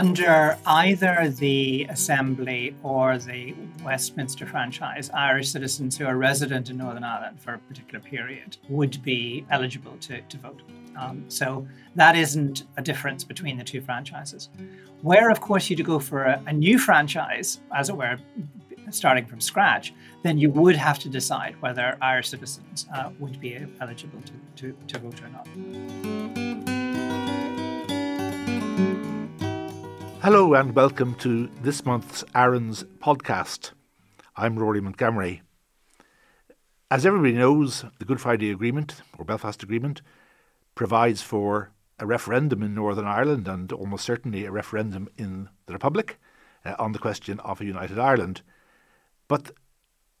under either the Assembly or the Westminster franchise, Irish citizens who are resident in Northern Ireland for a particular period would be eligible to, to vote. Um, so that isn't a difference between the two franchises. Where, of course, you to go for a, a new franchise, as it were, starting from scratch, then you would have to decide whether Irish citizens uh, would be eligible to, to, to vote or not. Hello and welcome to this month's ARINS podcast. I'm Rory Montgomery. As everybody knows, the Good Friday Agreement, or Belfast Agreement, provides for a referendum in Northern Ireland and almost certainly a referendum in the Republic uh, on the question of a united Ireland. But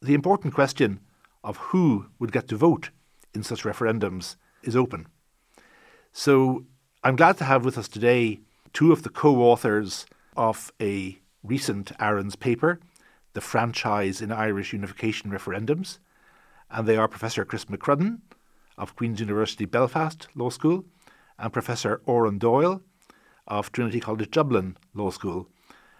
the important question of who would get to vote in such referendums is open. So I'm glad to have with us today two of the co authors of a recent ARINS paper, The Franchise in Irish Unification Referendums, and they are Professor Chris McCrudden of Queen's University Belfast Law School and Professor Oran Doyle of Trinity College Dublin Law School.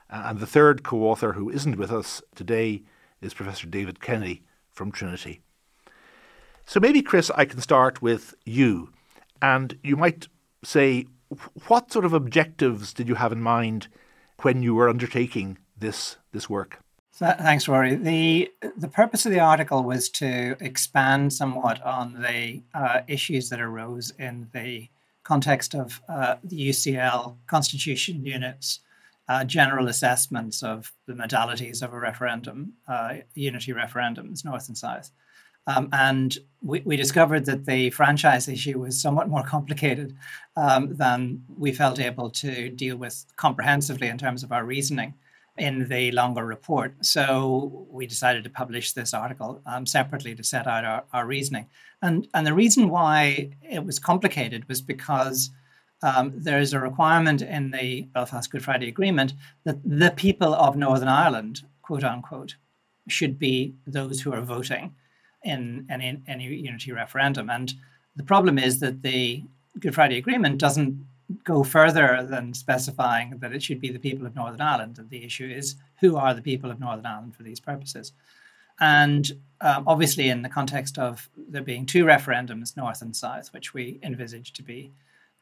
And the third co author who isn't with us today is Professor David Kenny from Trinity. So maybe, Chris, I can start with you. And you might say what sort of objectives did you have in mind when you were undertaking this this work? Thanks, Rory. the The purpose of the article was to expand somewhat on the uh, issues that arose in the context of uh, the UCL constitution units, uh, general assessments of the modalities of a referendum, uh, unity referendums, North and South. Um, and we, we, discovered that the franchise issue was somewhat more complicated um, than we felt able to deal with comprehensively in terms of our reasoning in the longer report. So we decided to publish this article um, separately to set out our, our reasoning. And, and the reason why it was complicated was because um, there is a requirement in the Belfast Good Friday Agreement that the people of Northern Ireland, quote unquote, should be those who are voting in any, any unity referendum. And the problem is that the Good Friday Agreement doesn't go further than specifying that it should be the people of Northern Ireland. And the issue is who are the people of Northern Ireland for these purposes? And um, obviously, in the context of there being two referendums, North and South, which we envisage to be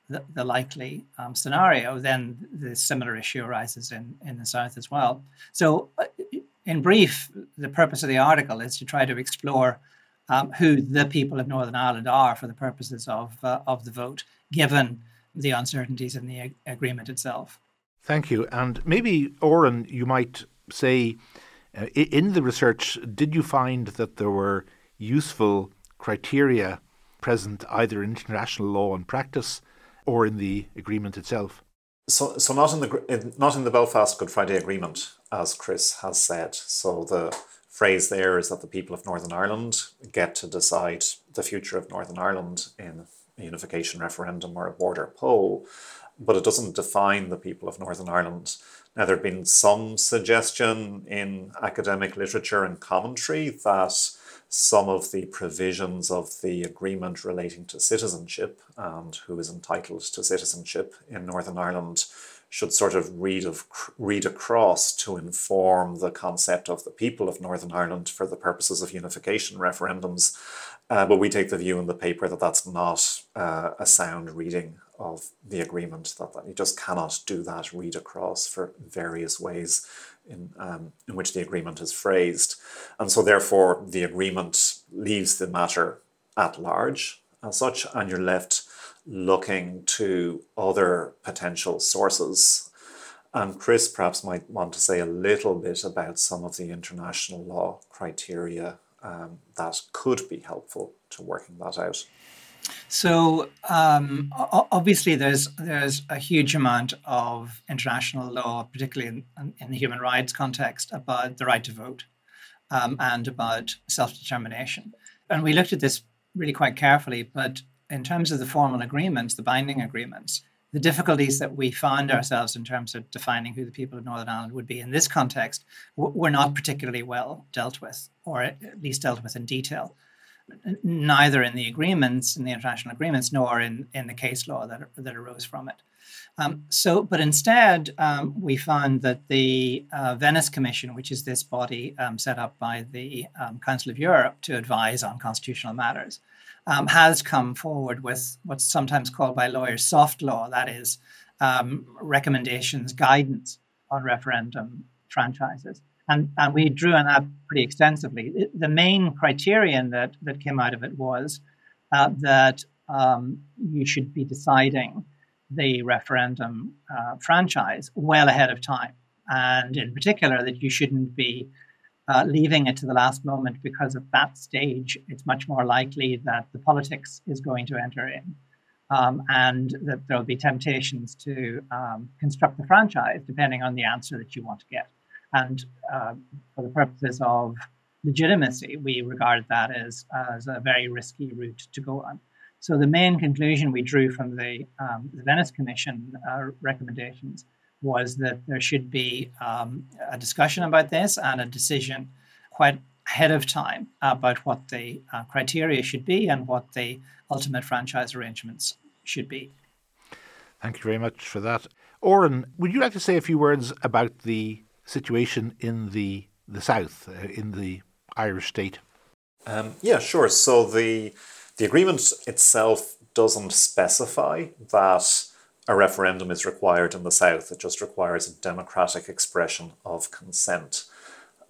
the, the likely um, scenario, then the similar issue arises in, in the South as well. So, uh, in brief, the purpose of the article is to try to explore um, who the people of Northern Ireland are for the purposes of uh, of the vote, given the uncertainties in the ag- agreement itself. Thank you. And maybe, Oran, you might say, uh, in the research, did you find that there were useful criteria present either in international law and practice or in the agreement itself? So, so not in the not in the Belfast Good Friday Agreement, as Chris has said. So the phrase there is that the people of Northern Ireland get to decide the future of Northern Ireland in a unification referendum or a border poll, but it doesn't define the people of Northern Ireland. Now, there have been some suggestion in academic literature and commentary that some of the provisions of the agreement relating to citizenship and who is entitled to citizenship in Northern Ireland should sort of read of read across to inform the concept of the people of Northern Ireland for the purposes of unification referendums. Uh, but we take the view in the paper that that's not uh, a sound reading of the agreement. That, that you just cannot do that read across for various ways in, um, in which the agreement is phrased. And so, therefore, the agreement leaves the matter at large as such, and you're left looking to other potential sources. And Chris perhaps might want to say a little bit about some of the international law criteria um, that could be helpful to working that out. So um, obviously, there's there's a huge amount of international law, particularly in, in the human rights context, about the right to vote um, and about self determination. And we looked at this really quite carefully. But in terms of the formal agreements, the binding agreements, the difficulties that we found ourselves in terms of defining who the people of Northern Ireland would be in this context were not particularly well dealt with, or at least dealt with in detail. Neither in the agreements, in the international agreements, nor in, in the case law that, that arose from it. Um, so, but instead, um, we found that the uh, Venice Commission, which is this body um, set up by the um, Council of Europe to advise on constitutional matters, um, has come forward with what's sometimes called by lawyers soft law, that is, um, recommendations, guidance on referendum franchises. And, and we drew on that pretty extensively. the main criterion that, that came out of it was uh, that you should be deciding the referendum uh, franchise well ahead of time. And in particular, that you shouldn't be uh, leaving it to the last moment because at that stage, it's much more likely that the politics is going to enter in. Um, and that there'll be temptations to um, construct the franchise depending on the answer that you want to get. And uh, for the purposes of legitimacy, we regard that as, as a very risky route to go on. So the main conclusion we drew from the, um, the Venice Commission uh, recommendations was that there should be um, a discussion about this and a decision quite ahead of time about what the uh, criteria should be and what the ultimate franchise arrangements should be. Thank you very much for that. Oran, would you like to say a few words about the situation in the the south, uh, in the Irish state? Um, yeah, sure. So the the agreement itself doesn't specify that a referendum is required in the South. It just requires a democratic expression of consent.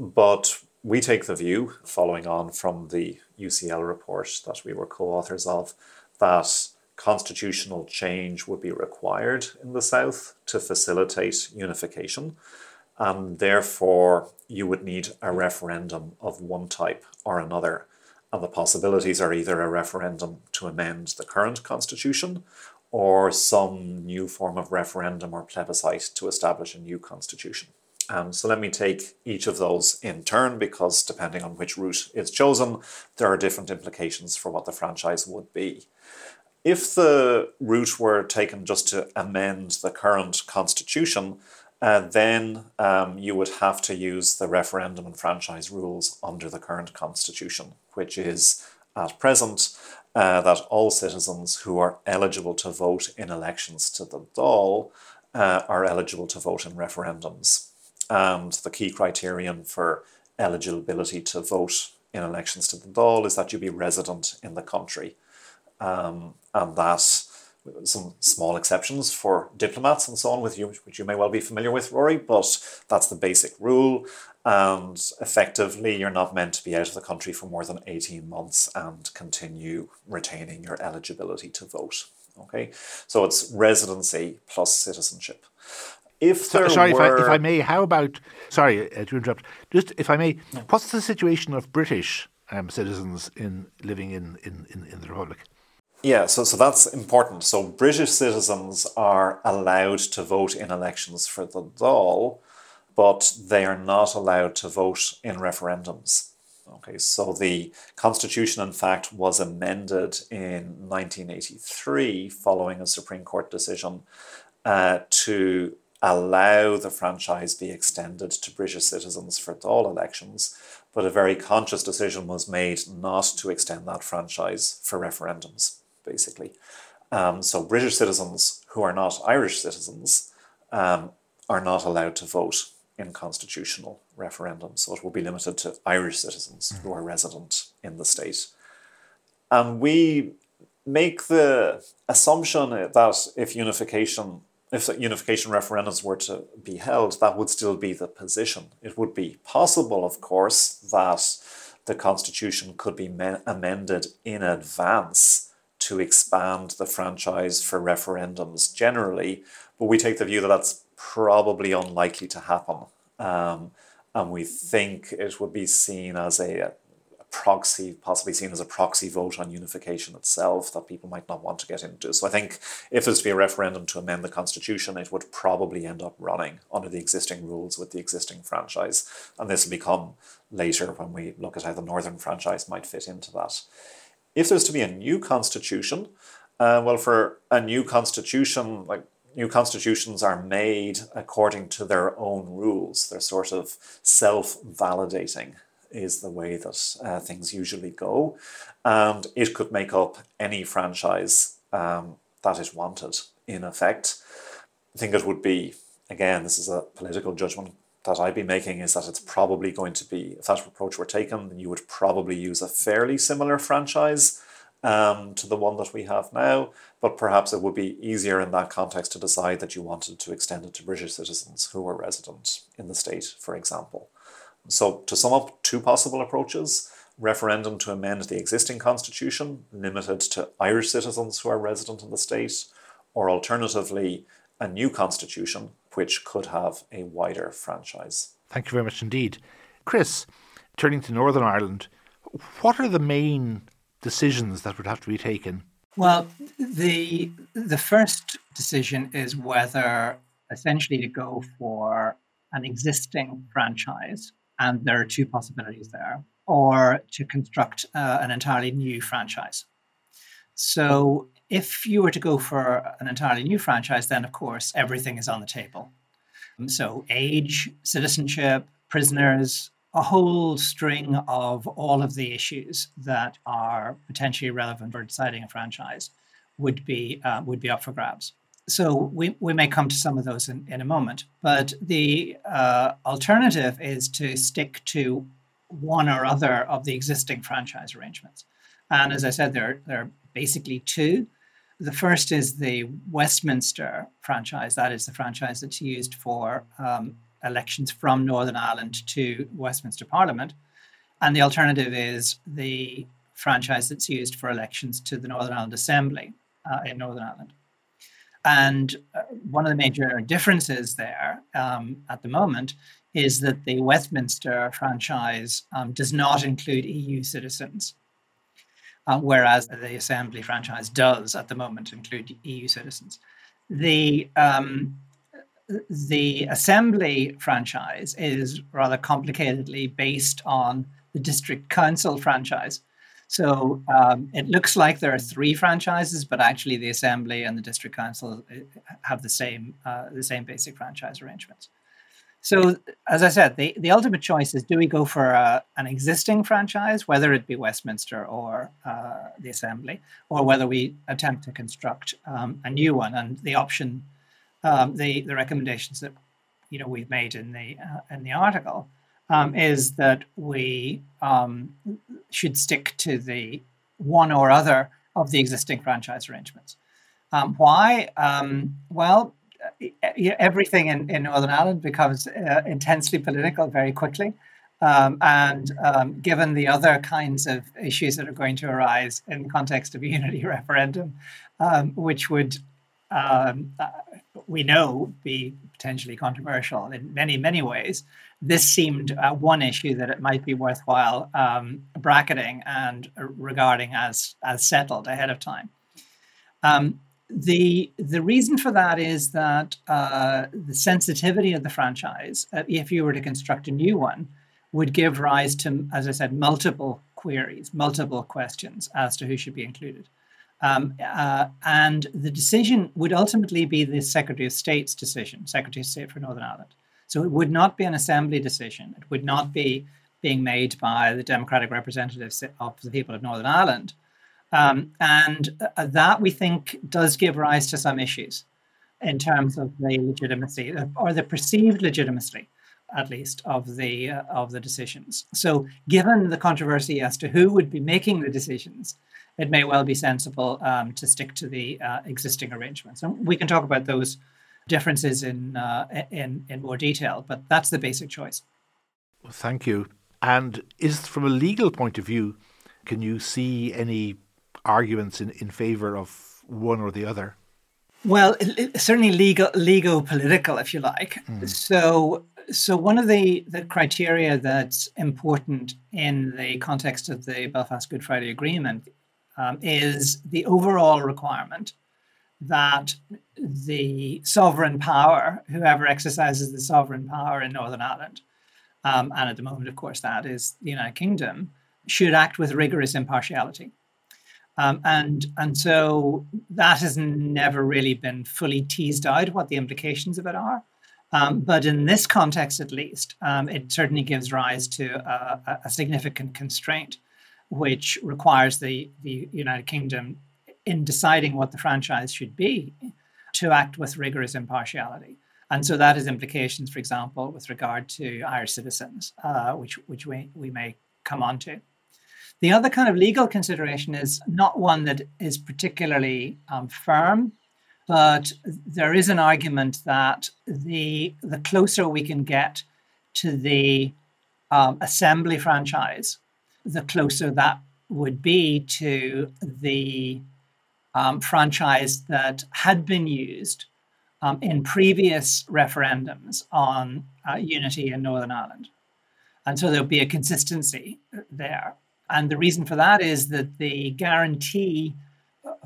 But we take the view, following on from the UCL report that we were co authors of, that constitutional change would be required in the South to facilitate unification. And therefore, you would need a referendum of one type or another. And the possibilities are either a referendum to amend the current constitution or some new form of referendum or plebiscite to establish a new constitution. Um, so let me take each of those in turn because depending on which route is chosen, there are different implications for what the franchise would be. If the route were taken just to amend the current constitution, uh, then um, you would have to use the referendum and franchise rules under the current constitution, which is at present uh, that all citizens who are eligible to vote in elections to the Dáil uh, are eligible to vote in referendums. And the key criterion for eligibility to vote in elections to the Dáil is that you be resident in the country. Um, and that some small exceptions for diplomats and so on, with you, which you may well be familiar with, Rory, but that's the basic rule. And effectively, you're not meant to be out of the country for more than 18 months and continue retaining your eligibility to vote. Okay, so it's residency plus citizenship. If there sorry, were... if, I, if I may, how about sorry uh, to interrupt? Just if I may, what's the situation of British um, citizens in living in, in, in, in the Republic? Yeah, so, so that's important. So British citizens are allowed to vote in elections for the Dáil, but they are not allowed to vote in referendums. Okay, so the constitution, in fact, was amended in 1983 following a Supreme Court decision uh, to allow the franchise be extended to British citizens for Dáil elections, but a very conscious decision was made not to extend that franchise for referendums basically. Um, so British citizens who are not Irish citizens um, are not allowed to vote in constitutional referendums. So it will be limited to Irish citizens mm-hmm. who are resident in the state. And we make the assumption that if unification if unification referendums were to be held, that would still be the position. It would be possible, of course, that the constitution could be amended in advance to expand the franchise for referendums generally, but we take the view that that's probably unlikely to happen. Um, and we think it would be seen as a, a, proxy, possibly seen as a proxy vote on unification itself that people might not want to get into. So I think if there's to be a referendum to amend the constitution, it would probably end up running under the existing rules with the existing franchise. And this will become later when we look at how the Northern franchise might fit into that. If there's to be a new constitution, uh, well, for a new constitution, like new constitutions are made according to their own rules. They're sort of self validating. is the way that uh, things usually go. And it could make up any franchise um, that it wanted, in effect. I think it would be, again, this is a political judgment that I'd be making, is that it's probably going to be, if that approach were taken, then you would probably use a fairly similar franchise um, to the one that we have now, but perhaps it would be easier in that context to decide that you wanted to extend it to British citizens who were resident in the state, for example. So, to sum up, two possible approaches referendum to amend the existing constitution, limited to Irish citizens who are resident in the state, or alternatively, a new constitution which could have a wider franchise. Thank you very much indeed. Chris, turning to Northern Ireland, what are the main decisions that would have to be taken? Well, the the first decision is whether essentially to go for an existing franchise, and there are two possibilities there, or to construct uh, an entirely new franchise. So, if you were to go for an entirely new franchise, then of course everything is on the table. So, age, citizenship, prisoners, a whole string of all of the issues that are potentially relevant for deciding a franchise would be uh, would be up for grabs. So we, we may come to some of those in, in a moment. But the uh, alternative is to stick to one or other of the existing franchise arrangements. And as I said, there, there are basically two. The first is the Westminster franchise. That is the franchise that's used for um, elections from Northern Ireland to Westminster Parliament. And the alternative is the franchise that's used for elections to the Northern Ireland Assembly uh, in Northern Ireland. And uh, one of the major differences there um, at the moment is that the Westminster franchise um, does not include EU citizens, uh, whereas the Assembly franchise does at the moment include EU citizens. The um, the assembly franchise is rather complicatedly based on the district council franchise. So um, it looks like there are three franchises, but actually the assembly and the district council uh, have the same uh, the same basic franchise arrangements. So as I said, the, the ultimate choice is do we go for a, uh, an existing franchise, whether it be Westminster or uh, the assembly, or whether we attempt to construct um, a new one. And the option um, the the recommendations that you know we've made in the uh, in the article um, is that we um, should stick to the one or other of the existing franchise arrangements. Um, why? Um, well, everything in, in Northern Ireland becomes uh, intensely political very quickly. Um, and um, given the other kinds of issues that are going to arise in the context of a unity referendum, um, which would um, uh, we know be potentially controversial in many, many ways. This seemed uh, one issue that it might be worthwhile um, bracketing and regarding as as settled ahead of time. Um, the the reason for that is that uh, the sensitivity of the franchise, uh, if you were to construct a new one, would give rise to, as I said, multiple queries, multiple questions as to who should be included. Um, uh, and the decision would ultimately be the Secretary of State's decision, Secretary of State for Northern Ireland. So it would not be an assembly decision. It would not be being made by the democratic representatives of the people of Northern Ireland. Um, and uh, that we think does give rise to some issues in terms of the legitimacy or the perceived legitimacy at least of the uh, of the decisions so given the controversy as to who would be making the decisions it may well be sensible um, to stick to the uh, existing arrangements. And we can talk about those differences in, uh, in, in more detail, but that's the basic choice. Well, thank you. And is from a legal point of view, can you see any arguments in, in favour of one or the other? Well, certainly legal, legal, political, if you like. Mm. So, so one of the, the criteria that's important in the context of the Belfast Good Friday Agreement um, is the overall requirement that the sovereign power, whoever exercises the sovereign power in Northern Ireland, um, and at the moment, of course, that is the United Kingdom, should act with rigorous impartiality. Um, and and so that has never really been fully teased out what the implications of it are. Um, but in this context, at least, um, it certainly gives rise to a, a, significant constraint, which requires the, the United Kingdom, in deciding what the franchise should be, to act with rigorous impartiality. And so that has implications, for example, with regard to Irish citizens, uh, which, which we, we may come on to. The other kind of legal consideration is not one that is particularly um, firm, but there is an argument that the the closer we can get to the um, assembly franchise, the closer that would be to the um, franchise that had been used um, in previous referendums on uh, unity in Northern Ireland. And so there'll be a consistency there. And the reason for that is that the guarantee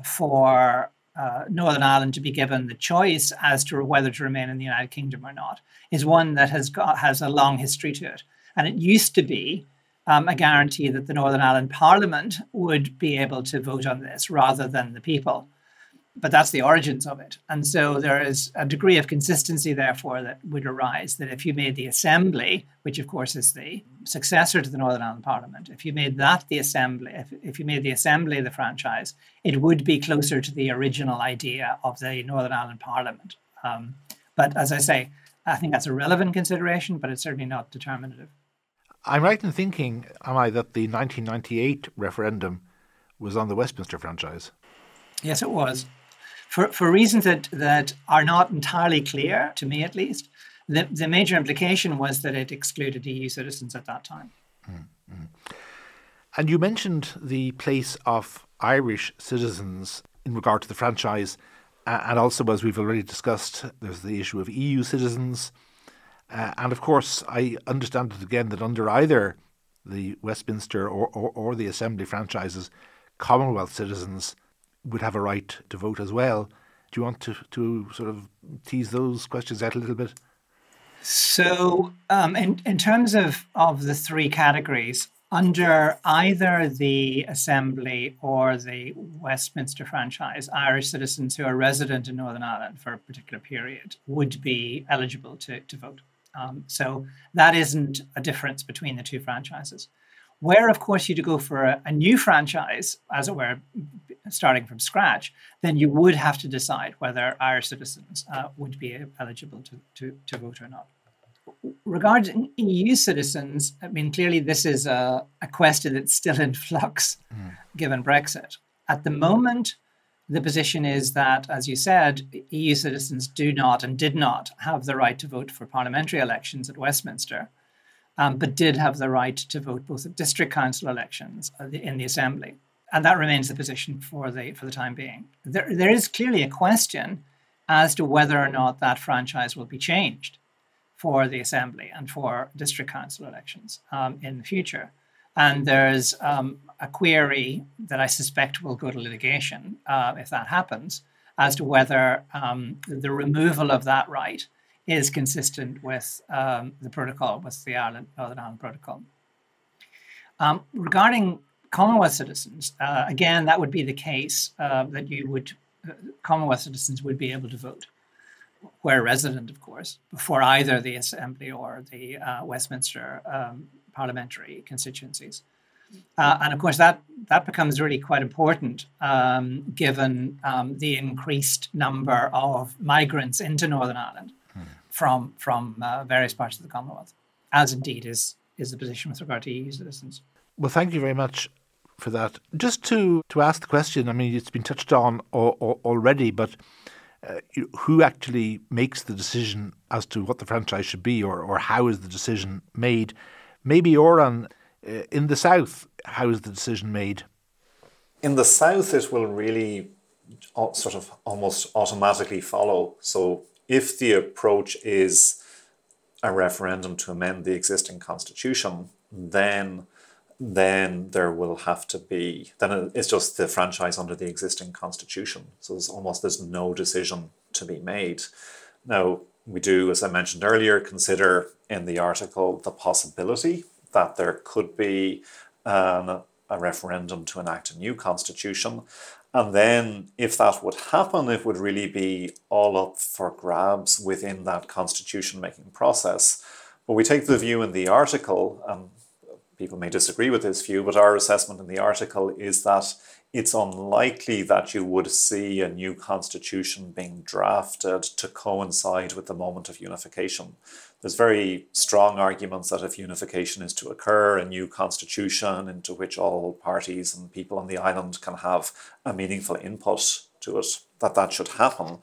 for uh, Northern Ireland to be given the choice as to whether to remain in the United Kingdom or not is one that has got has a long history to it. And it used to be um, a guarantee that the Northern Ireland Parliament would be able to vote on this rather than the people but that's the origins of it. And so there is a degree of consistency, therefore, that would arise that if you made the Assembly, which of course is the successor to the Northern Ireland Parliament, if you made that the Assembly, if, if you made the Assembly the franchise, it would be closer to the original idea of the Northern Ireland Parliament. Um, but as I say, I think that's a relevant consideration, but it's certainly not determinative. I'm right in thinking, am I, that the 1998 referendum was on the Westminster franchise? Yes, it was for, for reasons that, that are not entirely clear, to me at least, the, the major implication was that it excluded EU citizens at that time. Mm-hmm. And you mentioned the place of Irish citizens in regard to the franchise. and also, as we've already discussed, there's the issue of EU citizens. Uh, and of course, I understand it again that under either the Westminster or, or, or the Assembly franchises, Commonwealth citizens would have a right to vote as well. Do you want to, to sort of tease those questions out a little bit? So, um, in, in terms of, of the three categories, under either the Assembly or the Westminster franchise, Irish citizens who are resident in Northern Ireland for a particular period would be eligible to, to vote. Um, so that isn't a difference between the two franchises. Where, of course, you to go for a, a new franchise, as it were, starting from scratch, then you would have to decide whether Irish citizens uh, would be eligible to, to, to vote or not. Regarding EU citizens, I mean, clearly this is a, a question that's still in flux mm. given Brexit. At the moment, the position is that, as you said, EU citizens do not and did not have the right to vote for parliamentary elections at Westminster, um, but did have the right to vote both at district council elections uh, in the Assembly and that remains the position for the for the time being. There, there is clearly a question as to whether or not that franchise will be changed for the assembly and for district council elections um, in the future. And there's um, a query that I suspect will go to litigation uh, if that happens as to whether um, the removal of that right is consistent with um, the protocol, with the Ireland, Northern Ireland Protocol. Um, regarding Commonwealth citizens, uh, again, that would be the case uh, that you would, uh, Commonwealth citizens would be able to vote, where resident, of course, before either the Assembly or the uh, Westminster um, parliamentary constituencies. Uh, and of course, that, that becomes really quite important um, given um, the increased number of migrants into Northern Ireland. From, from uh, various parts of the Commonwealth, as indeed is, is the position with regard to EU citizens. Well, thank you very much for that. Just to, to ask the question, I mean, it's been touched on already, but uh, who actually makes the decision as to what the franchise should be or, or how is the decision made? Maybe Oran, uh, in the South, how is the decision made? In the South, it will really sort of almost automatically follow. So if the approach is a referendum to amend the existing constitution, then then there will have to be then it's just the franchise under the existing constitution. So there's almost there's no decision to be made. Now we do as i mentioned earlier consider in the article the possibility that there could be an, a referendum to enact a new constitution And then, if that would happen, it would really be all up for grabs within that constitution making process. But we take the view in the article, and people may disagree with this view, but our assessment in the article is that it's unlikely that you would see a new constitution being drafted to coincide with the moment of unification. There's very strong arguments that if unification is to occur, a new constitution into which all parties and people on the island can have a meaningful input to it, that that should happen.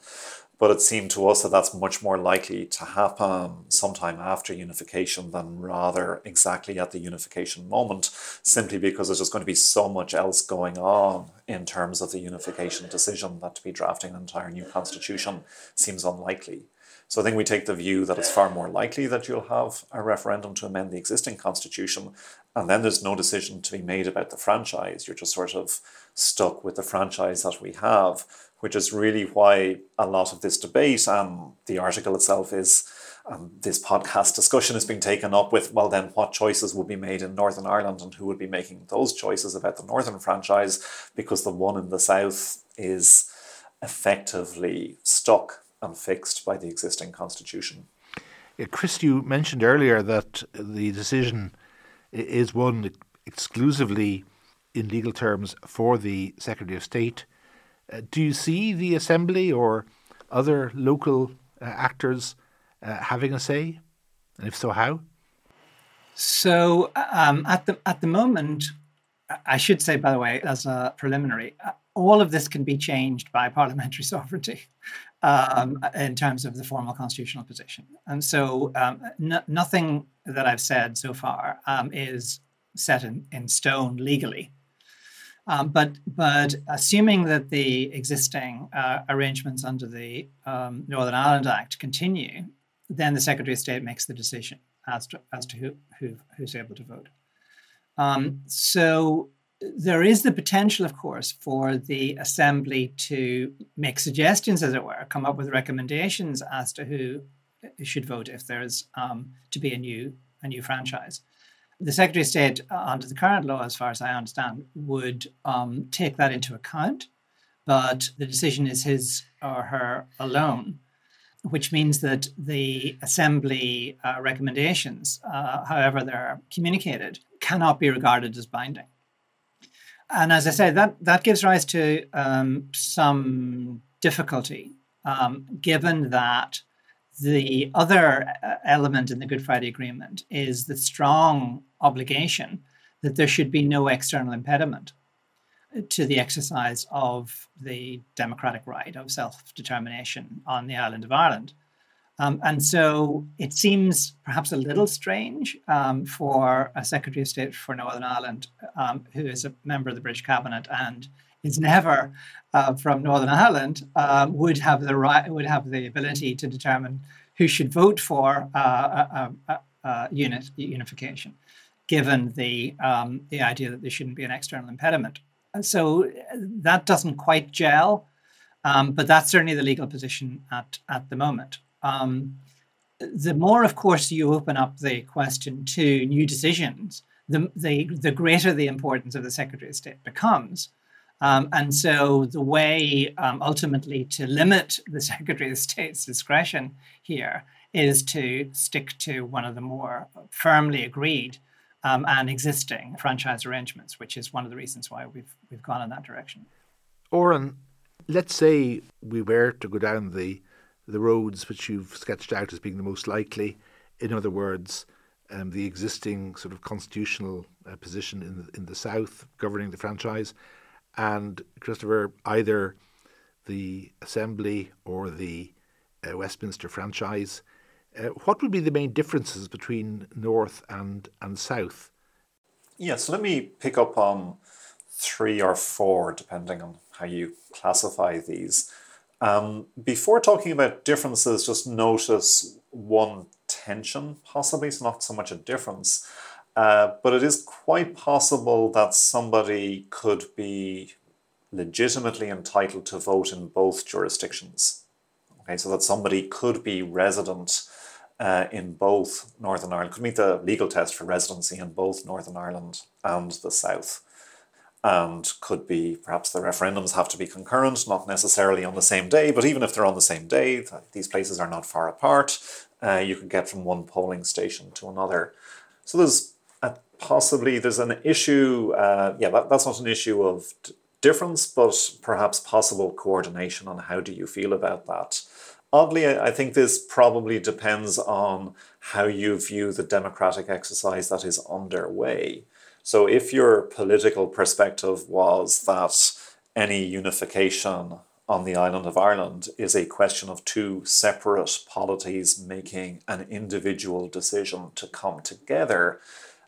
But it seemed to us that that's much more likely to happen sometime after unification than rather exactly at the unification moment, simply because there's just going to be so much else going on in terms of the unification decision that to be drafting an entire new constitution seems unlikely. So I think we take the view that it's far more likely that you'll have a referendum to amend the existing constitution, and then there's no decision to be made about the franchise. You're just sort of stuck with the franchise that we have, which is really why a lot of this debate and the article itself is um, this podcast discussion is being taken up with well then what choices would be made in northern ireland and who would be making those choices about the northern franchise? Because the one in the south is effectively stuck and fixed by the existing constitution. Chris you mentioned earlier that the decision is one exclusively in legal terms for the secretary of state uh, do you see the assembly or other local uh, actors uh, having a say, and if so, how? So um, at the at the moment, I should say, by the way, as a preliminary, uh, all of this can be changed by parliamentary sovereignty um, in terms of the formal constitutional position. And so um, n- nothing that I've said so far um, is set in, in stone legally. Um, but but assuming that the existing uh, arrangements under the um, Northern Ireland Act continue, then the Secretary of State makes the decision as to as to who, who who's able to vote. Um, so there is the potential, of course, for the Assembly to make suggestions, as it were, come up with recommendations as to who should vote if there is um, to be a new a new franchise the Secretary of State, uh, under the current law, as far as I understand, would um, take that into account, but the decision is his or her alone, which means that the Assembly uh, recommendations, uh, however they're communicated, cannot be regarded as binding. And as I say, that, that gives rise to um, some difficulty, um, given that the other uh, element in the Good Friday Agreement is the strong obligation that there should be no external impediment to the exercise of the democratic right of self determination on the island of Ireland. Um, and so it seems perhaps a little strange um, for a Secretary of State for Northern Ireland, um, who is a member of the British Cabinet and is never uh, from Northern Ireland, uh, would have the right, would have the ability to determine who should vote for uh, unit unification, given the um, the idea that there shouldn't be an external impediment. And so that doesn't quite gel, um, but that's certainly the legal position at at the moment. Um, the more, of course, you open up the question to new decisions, the, the, the greater the importance of the Secretary of State becomes. Um, and so the way um, ultimately to limit the Secretary of State's discretion here is to stick to one of the more firmly agreed um, and existing franchise arrangements, which is one of the reasons why we've we've gone in that direction. Oran, let's say we were to go down the the roads which you've sketched out as being the most likely. In other words, um, the existing sort of constitutional uh, position in the, in the south governing the franchise, and Christopher, either the Assembly or the uh, Westminster franchise, uh, what would be the main differences between North and, and South? Yes, let me pick up on three or four, depending on how you classify these. Um, before talking about differences, just notice one tension, possibly. It's not so much a difference. Uh, but it is quite possible that somebody could be legitimately entitled to vote in both jurisdictions. Okay, so that somebody could be resident uh, in both Northern Ireland, could meet the legal test for residency in both Northern Ireland and the South. and could be perhaps the referendums have to be concurrent, not necessarily on the same day, but even if they're on the same day, these places are not far apart. Uh, you could get from one polling station to another. So there's a, possibly there's an issue. Uh, yeah, that, that's not an issue of d- difference, but perhaps possible coordination on how do you feel about that. Oddly, I think this probably depends on how you view the democratic exercise that is underway. So, if your political perspective was that any unification on the island of Ireland is a question of two separate polities making an individual decision to come together,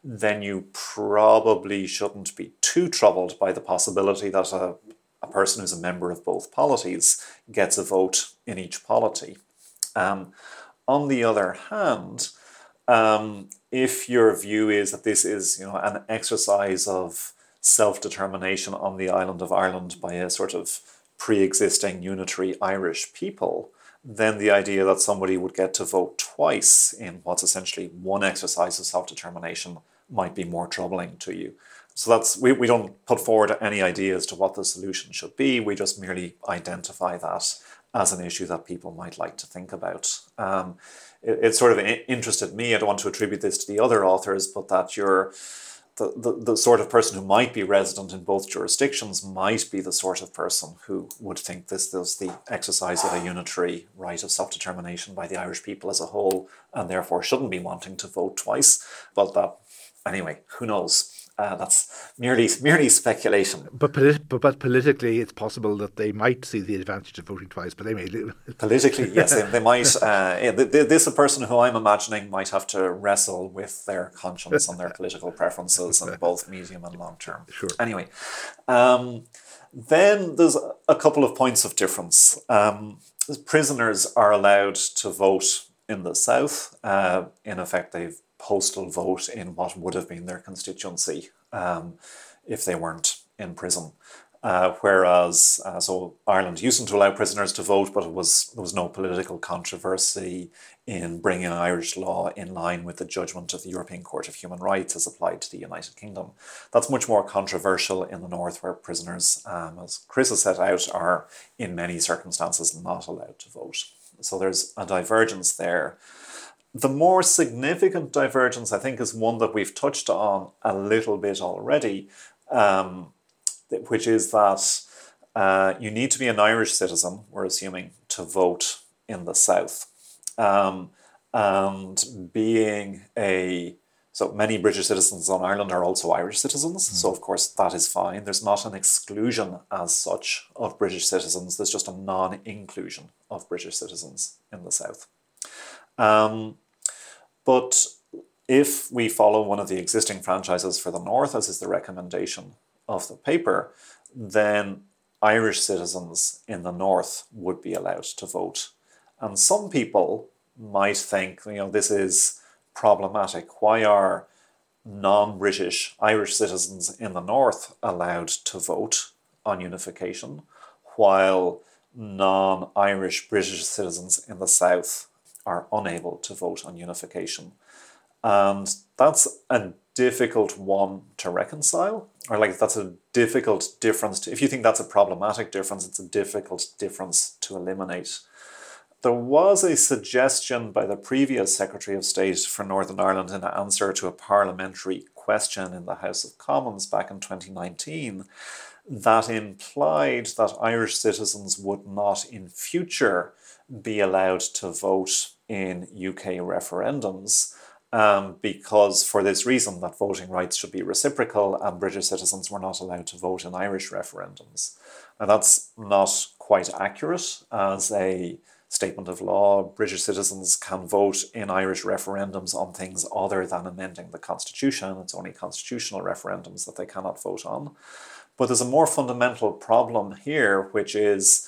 then you probably shouldn't be too troubled by the possibility that a, a person who's a member of both polities gets a vote in each polity. Um, on the other hand, um, if your view is that this is you know an exercise of self-determination on the island of Ireland by a sort of pre-existing unitary Irish people, then the idea that somebody would get to vote twice in what's essentially one exercise of self-determination might be more troubling to you. So that's we, we don't put forward any ideas to what the solution should be. We just merely identify that as an issue that people might like to think about. Um, it, it, sort of interested me. I don't want to attribute this to the other authors, but that you're the, the, the sort of person who might be resident in both jurisdictions might be the sort of person who would think this is the exercise of a unitary right of self determination by the Irish people as a whole, and therefore shouldn't be wanting to vote twice. But that anyway, who knows? Uh, that's merely merely speculation. But, polit- but, but politically, it's possible that they might see the advantage of voting twice. But they may politically, yes, they, they might. Uh, yeah, this a person who I'm imagining might have to wrestle with their conscience and their political preferences in both medium and long term. Sure. Anyway, um, then there's a couple of points of difference. Um, prisoners are allowed to vote in the south. Uh, in effect, they've postal vote in what would have been their constituency um, if they weren't in prison. Uh, whereas, uh, so Ireland used to allow prisoners to vote, but it was there was no political controversy in bringing Irish law in line with the judgment of the European Court of Human Rights as applied to the United Kingdom. That's much more controversial in the north, where prisoners, um, as Chris has set out, are in many circumstances not allowed to vote. So there's a divergence there. The more significant divergence, I think, is one that we've touched on a little bit already, um, which is that uh, you need to be an Irish citizen, we're assuming, to vote in the South. Um, and being a so many British citizens on Ireland are also Irish citizens, mm. so of course that is fine. There's not an exclusion as such of British citizens, there's just a non inclusion of British citizens in the South. Um, but if we follow one of the existing franchises for the North, as is the recommendation of the paper, then Irish citizens in the North would be allowed to vote. And some people might think, you know, this is problematic. Why are non British Irish citizens in the North allowed to vote on unification, while non Irish British citizens in the South are unable to vote on unification. And that's a difficult one to reconcile, or like that's a difficult difference. To, if you think that's a problematic difference, it's a difficult difference to eliminate. There was a suggestion by the previous Secretary of State for Northern Ireland in answer to a parliamentary question in the House of Commons back in 2019 that implied that Irish citizens would not in future be allowed to vote in UK referendums. Um, because for this reason that voting rights should be reciprocal and British citizens were not allowed to vote in Irish referendums. And that's not quite accurate as a statement of law. British citizens can vote in Irish referendums on things other than amending the constitution. It's only constitutional referendums that they cannot vote on. But there's a more fundamental problem here, which is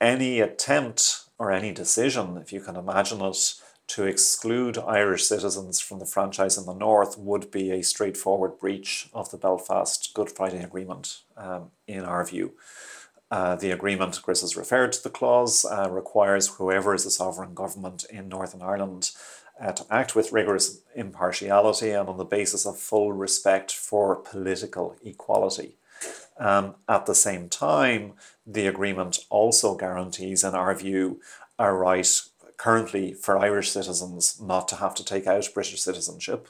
any attempt or any decision, if you can imagine it, to exclude Irish citizens from the franchise in the north would be a straightforward breach of the Belfast Good Friday Agreement, um, in our view. Uh, the agreement, Chris has referred to the clause, uh, requires whoever is the sovereign government in Northern Ireland uh, to act with rigorous impartiality and on the basis of full respect for political equality. Um, at the same time, the agreement also guarantees, in our view, a right currently for Irish citizens not to have to take out British citizenship.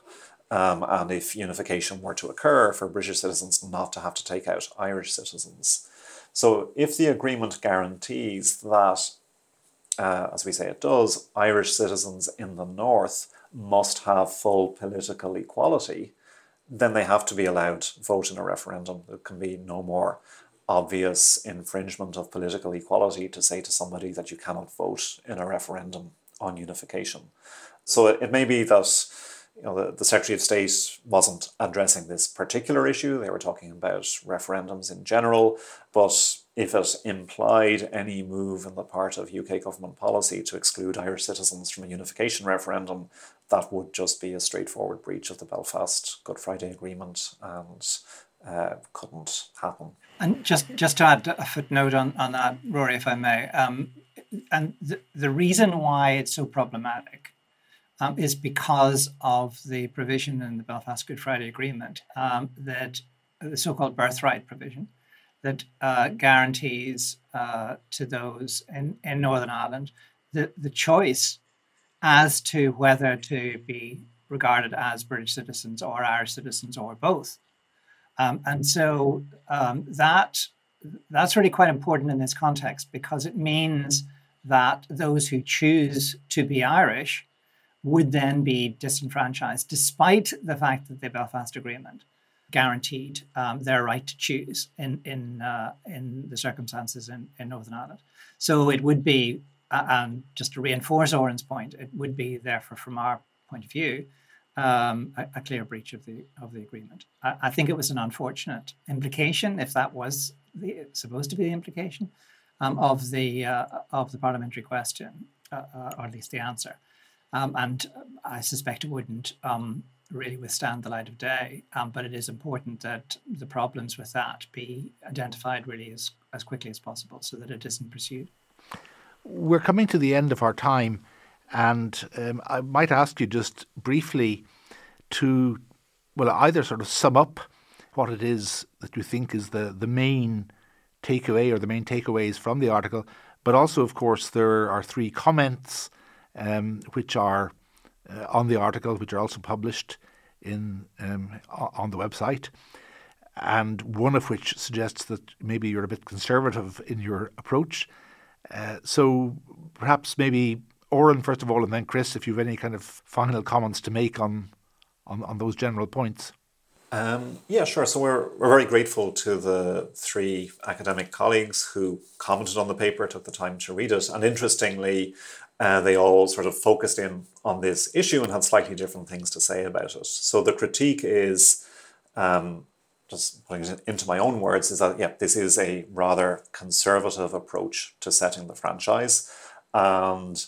Um, and if unification were to occur, for British citizens not to have to take out Irish citizens. So, if the agreement guarantees that, uh, as we say it does, Irish citizens in the North must have full political equality, then they have to be allowed to vote in a referendum. There can be no more obvious infringement of political equality to say to somebody that you cannot vote in a referendum on unification. So it, it may be that you know, the, the Secretary of State wasn't addressing this particular issue. They were talking about referendums in general, but if it implied any move on the part of UK government policy to exclude Irish citizens from a unification referendum, that would just be a straightforward breach of the Belfast Good Friday Agreement and uh, couldn't happen. And just, just to add a footnote on, on that, Rory, if I may, um, and the, the reason why it's so problematic um, is because of the provision in the Belfast Good Friday Agreement um, that the so-called birthright provision that uh, guarantees uh, to those in, in Northern Ireland the, the choice as to whether to be regarded as British citizens or Irish citizens or both. Um, and so um, that that's really quite important in this context because it means that those who choose to be Irish would then be disenfranchised, despite the fact that the Belfast Agreement guaranteed um, their right to choose in in uh, in the circumstances in, in Northern Ireland. So it would be, uh, and just to reinforce Oran's point, it would be therefore, from our point of view, um, a, a, clear breach of the of the agreement. I, I, think it was an unfortunate implication, if that was the, supposed to be the implication um, of the uh, of the parliamentary question, uh, uh, or at least the answer. Um, and I suspect it wouldn't um, really withstand the light of day. Um, but it is important that the problems with that be identified really as, as quickly as possible so that it isn't pursued. We're coming to the end of our time, and um, I might ask you just briefly to, well, either sort of sum up what it is that you think is the, the main takeaway or the main takeaways from the article, but also, of course, there are three comments um, which are uh, on the article, which are also published in um, on the website, and one of which suggests that maybe you're a bit conservative in your approach. Uh, so perhaps maybe Oran first of all, and then Chris, if you have any kind of final comments to make on on, on those general points. Um, yeah, sure. So we're, we're very grateful to the three academic colleagues who commented on the paper, took the time to read it. And interestingly, uh, they all sort of focused in on this issue and had slightly different things to say about it. So the critique is, um, just putting it into my own words, is that, yeah, this is a rather conservative approach to setting the franchise. And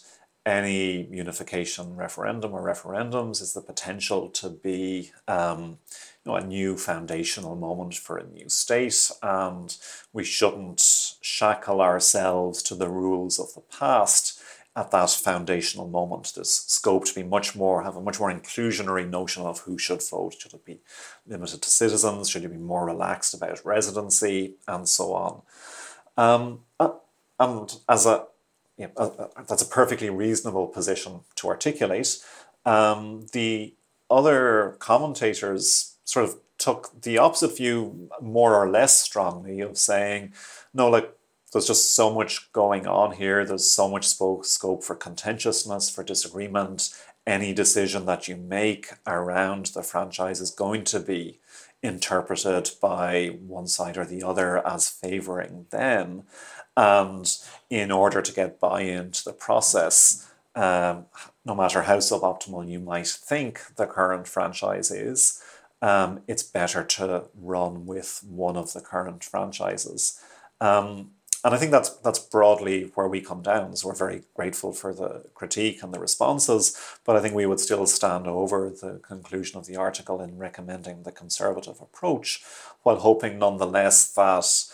any unification referendum or referendums is the potential to be um, you know, a new foundational moment for a new state, and we shouldn't shackle ourselves to the rules of the past at that foundational moment. There's scope to be much more, have a much more inclusionary notion of who should vote. Should it be limited to citizens? Should you be more relaxed about residency? And so on. Um, uh, and as a, you know, uh, uh, that's a perfectly reasonable position to articulate. Um, the other commentators sort of took the opposite view more or less strongly of saying, no, like there's just so much going on here. There's so much scope for contentiousness, for disagreement. Any decision that you make around the franchise is going to be interpreted by one side or the other as favoring them. And in order to get buy in to the process, um, no matter how suboptimal you might think the current franchise is, um, it's better to run with one of the current franchises. Um, and I think that's that's broadly where we come down. So we're very grateful for the critique and the responses, but I think we would still stand over the conclusion of the article in recommending the conservative approach, while hoping nonetheless that,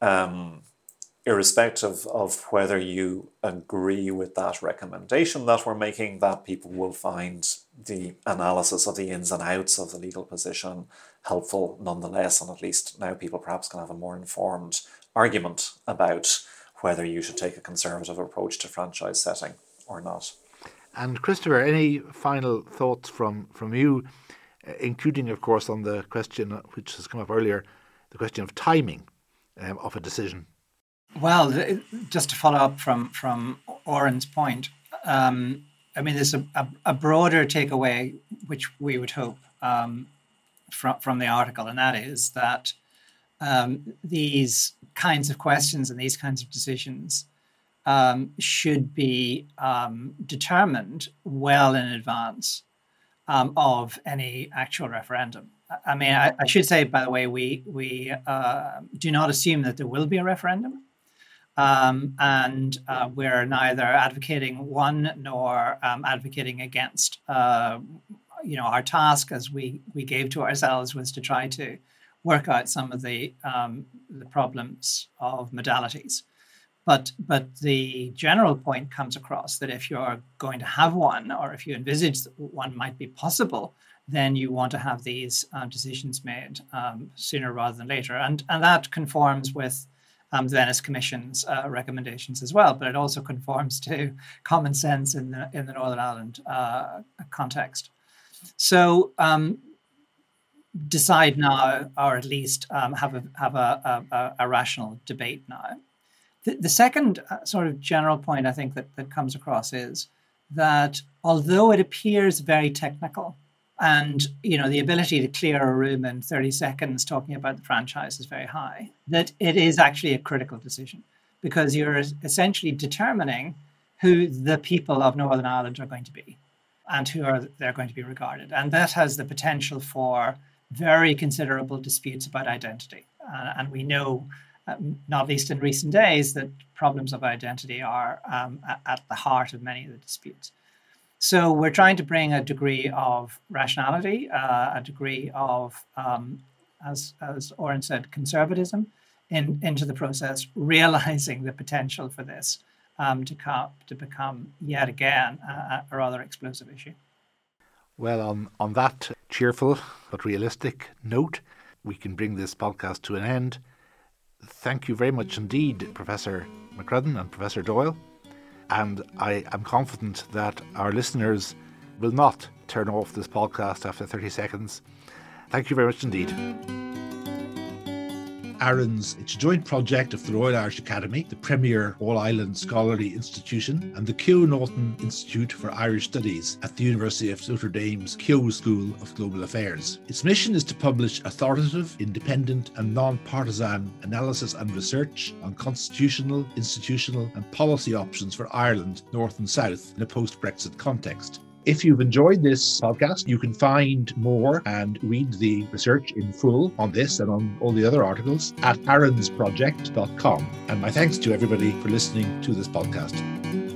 um, irrespective of whether you agree with that recommendation that we're making, that people will find the analysis of the ins and outs of the legal position helpful nonetheless. And at least now people perhaps can have a more informed argument about whether you should take a conservative approach to franchise setting or not. And Christopher, any final thoughts from, from you, including, of course, on the question which has come up earlier, the question of timing um, of a decision? Well, just to follow up from from Oran's point, um, I mean, there's a, a, a, broader takeaway which we would hope um, from from the article, and that is that um, these kinds of questions and these kinds of decisions um, should be um, determined well in advance um, of any actual referendum. I mean, I, I, should say, by the way, we we uh, do not assume that there will be a referendum, um, and uh, we're neither advocating one nor um, advocating against. Uh, you know, our task, as we we gave to ourselves, was to try to work out some of the um, the problems of modalities. But but the general point comes across that if you're going to have one, or if you envisage that one might be possible, then you want to have these uh, decisions made um, sooner rather than later, and and that conforms with um, the Venice Commission's uh, recommendations as well. But it also conforms to common sense in the in the Northern Ireland uh, context. So um, decide now, or at least um, have a have a, a, a rational debate now. The, the second uh, sort of general point I think that, that comes across is that although it appears very technical, and you know the ability to clear a room in 30 seconds talking about the franchise is very high that it is actually a critical decision because you're essentially determining who the people of northern ireland are going to be and who are they're going to be regarded and that has the potential for very considerable disputes about identity uh, and we know um, not least in recent days that problems of identity are um, at the heart of many of the disputes so we're trying to bring a degree of rationality, uh, a degree of, um, as as Oran said, conservatism in, into the process, realizing the potential for this um, to come to become yet again a, a rather explosive issue. Well, on on that cheerful but realistic note, we can bring this podcast to an end. Thank you very much indeed, Professor McCrudden and Professor Doyle. And I am confident that our listeners will not turn off this podcast after 30 seconds. Thank you very much indeed. ARINS. It's a joint project of the Royal Irish Academy, the premier All Ireland scholarly institution, and the Keough-Naughton Institute for Irish Studies at the University of Notre Dame's Keough School of Global Affairs. Its mission is to publish authoritative, independent, and non partisan analysis and research on constitutional, institutional, and policy options for Ireland, North and South, in a post Brexit context. If you've enjoyed this podcast, you can find more and read the research in full on this and on all the other articles at arinsproject.com. And my thanks to everybody for listening to this podcast.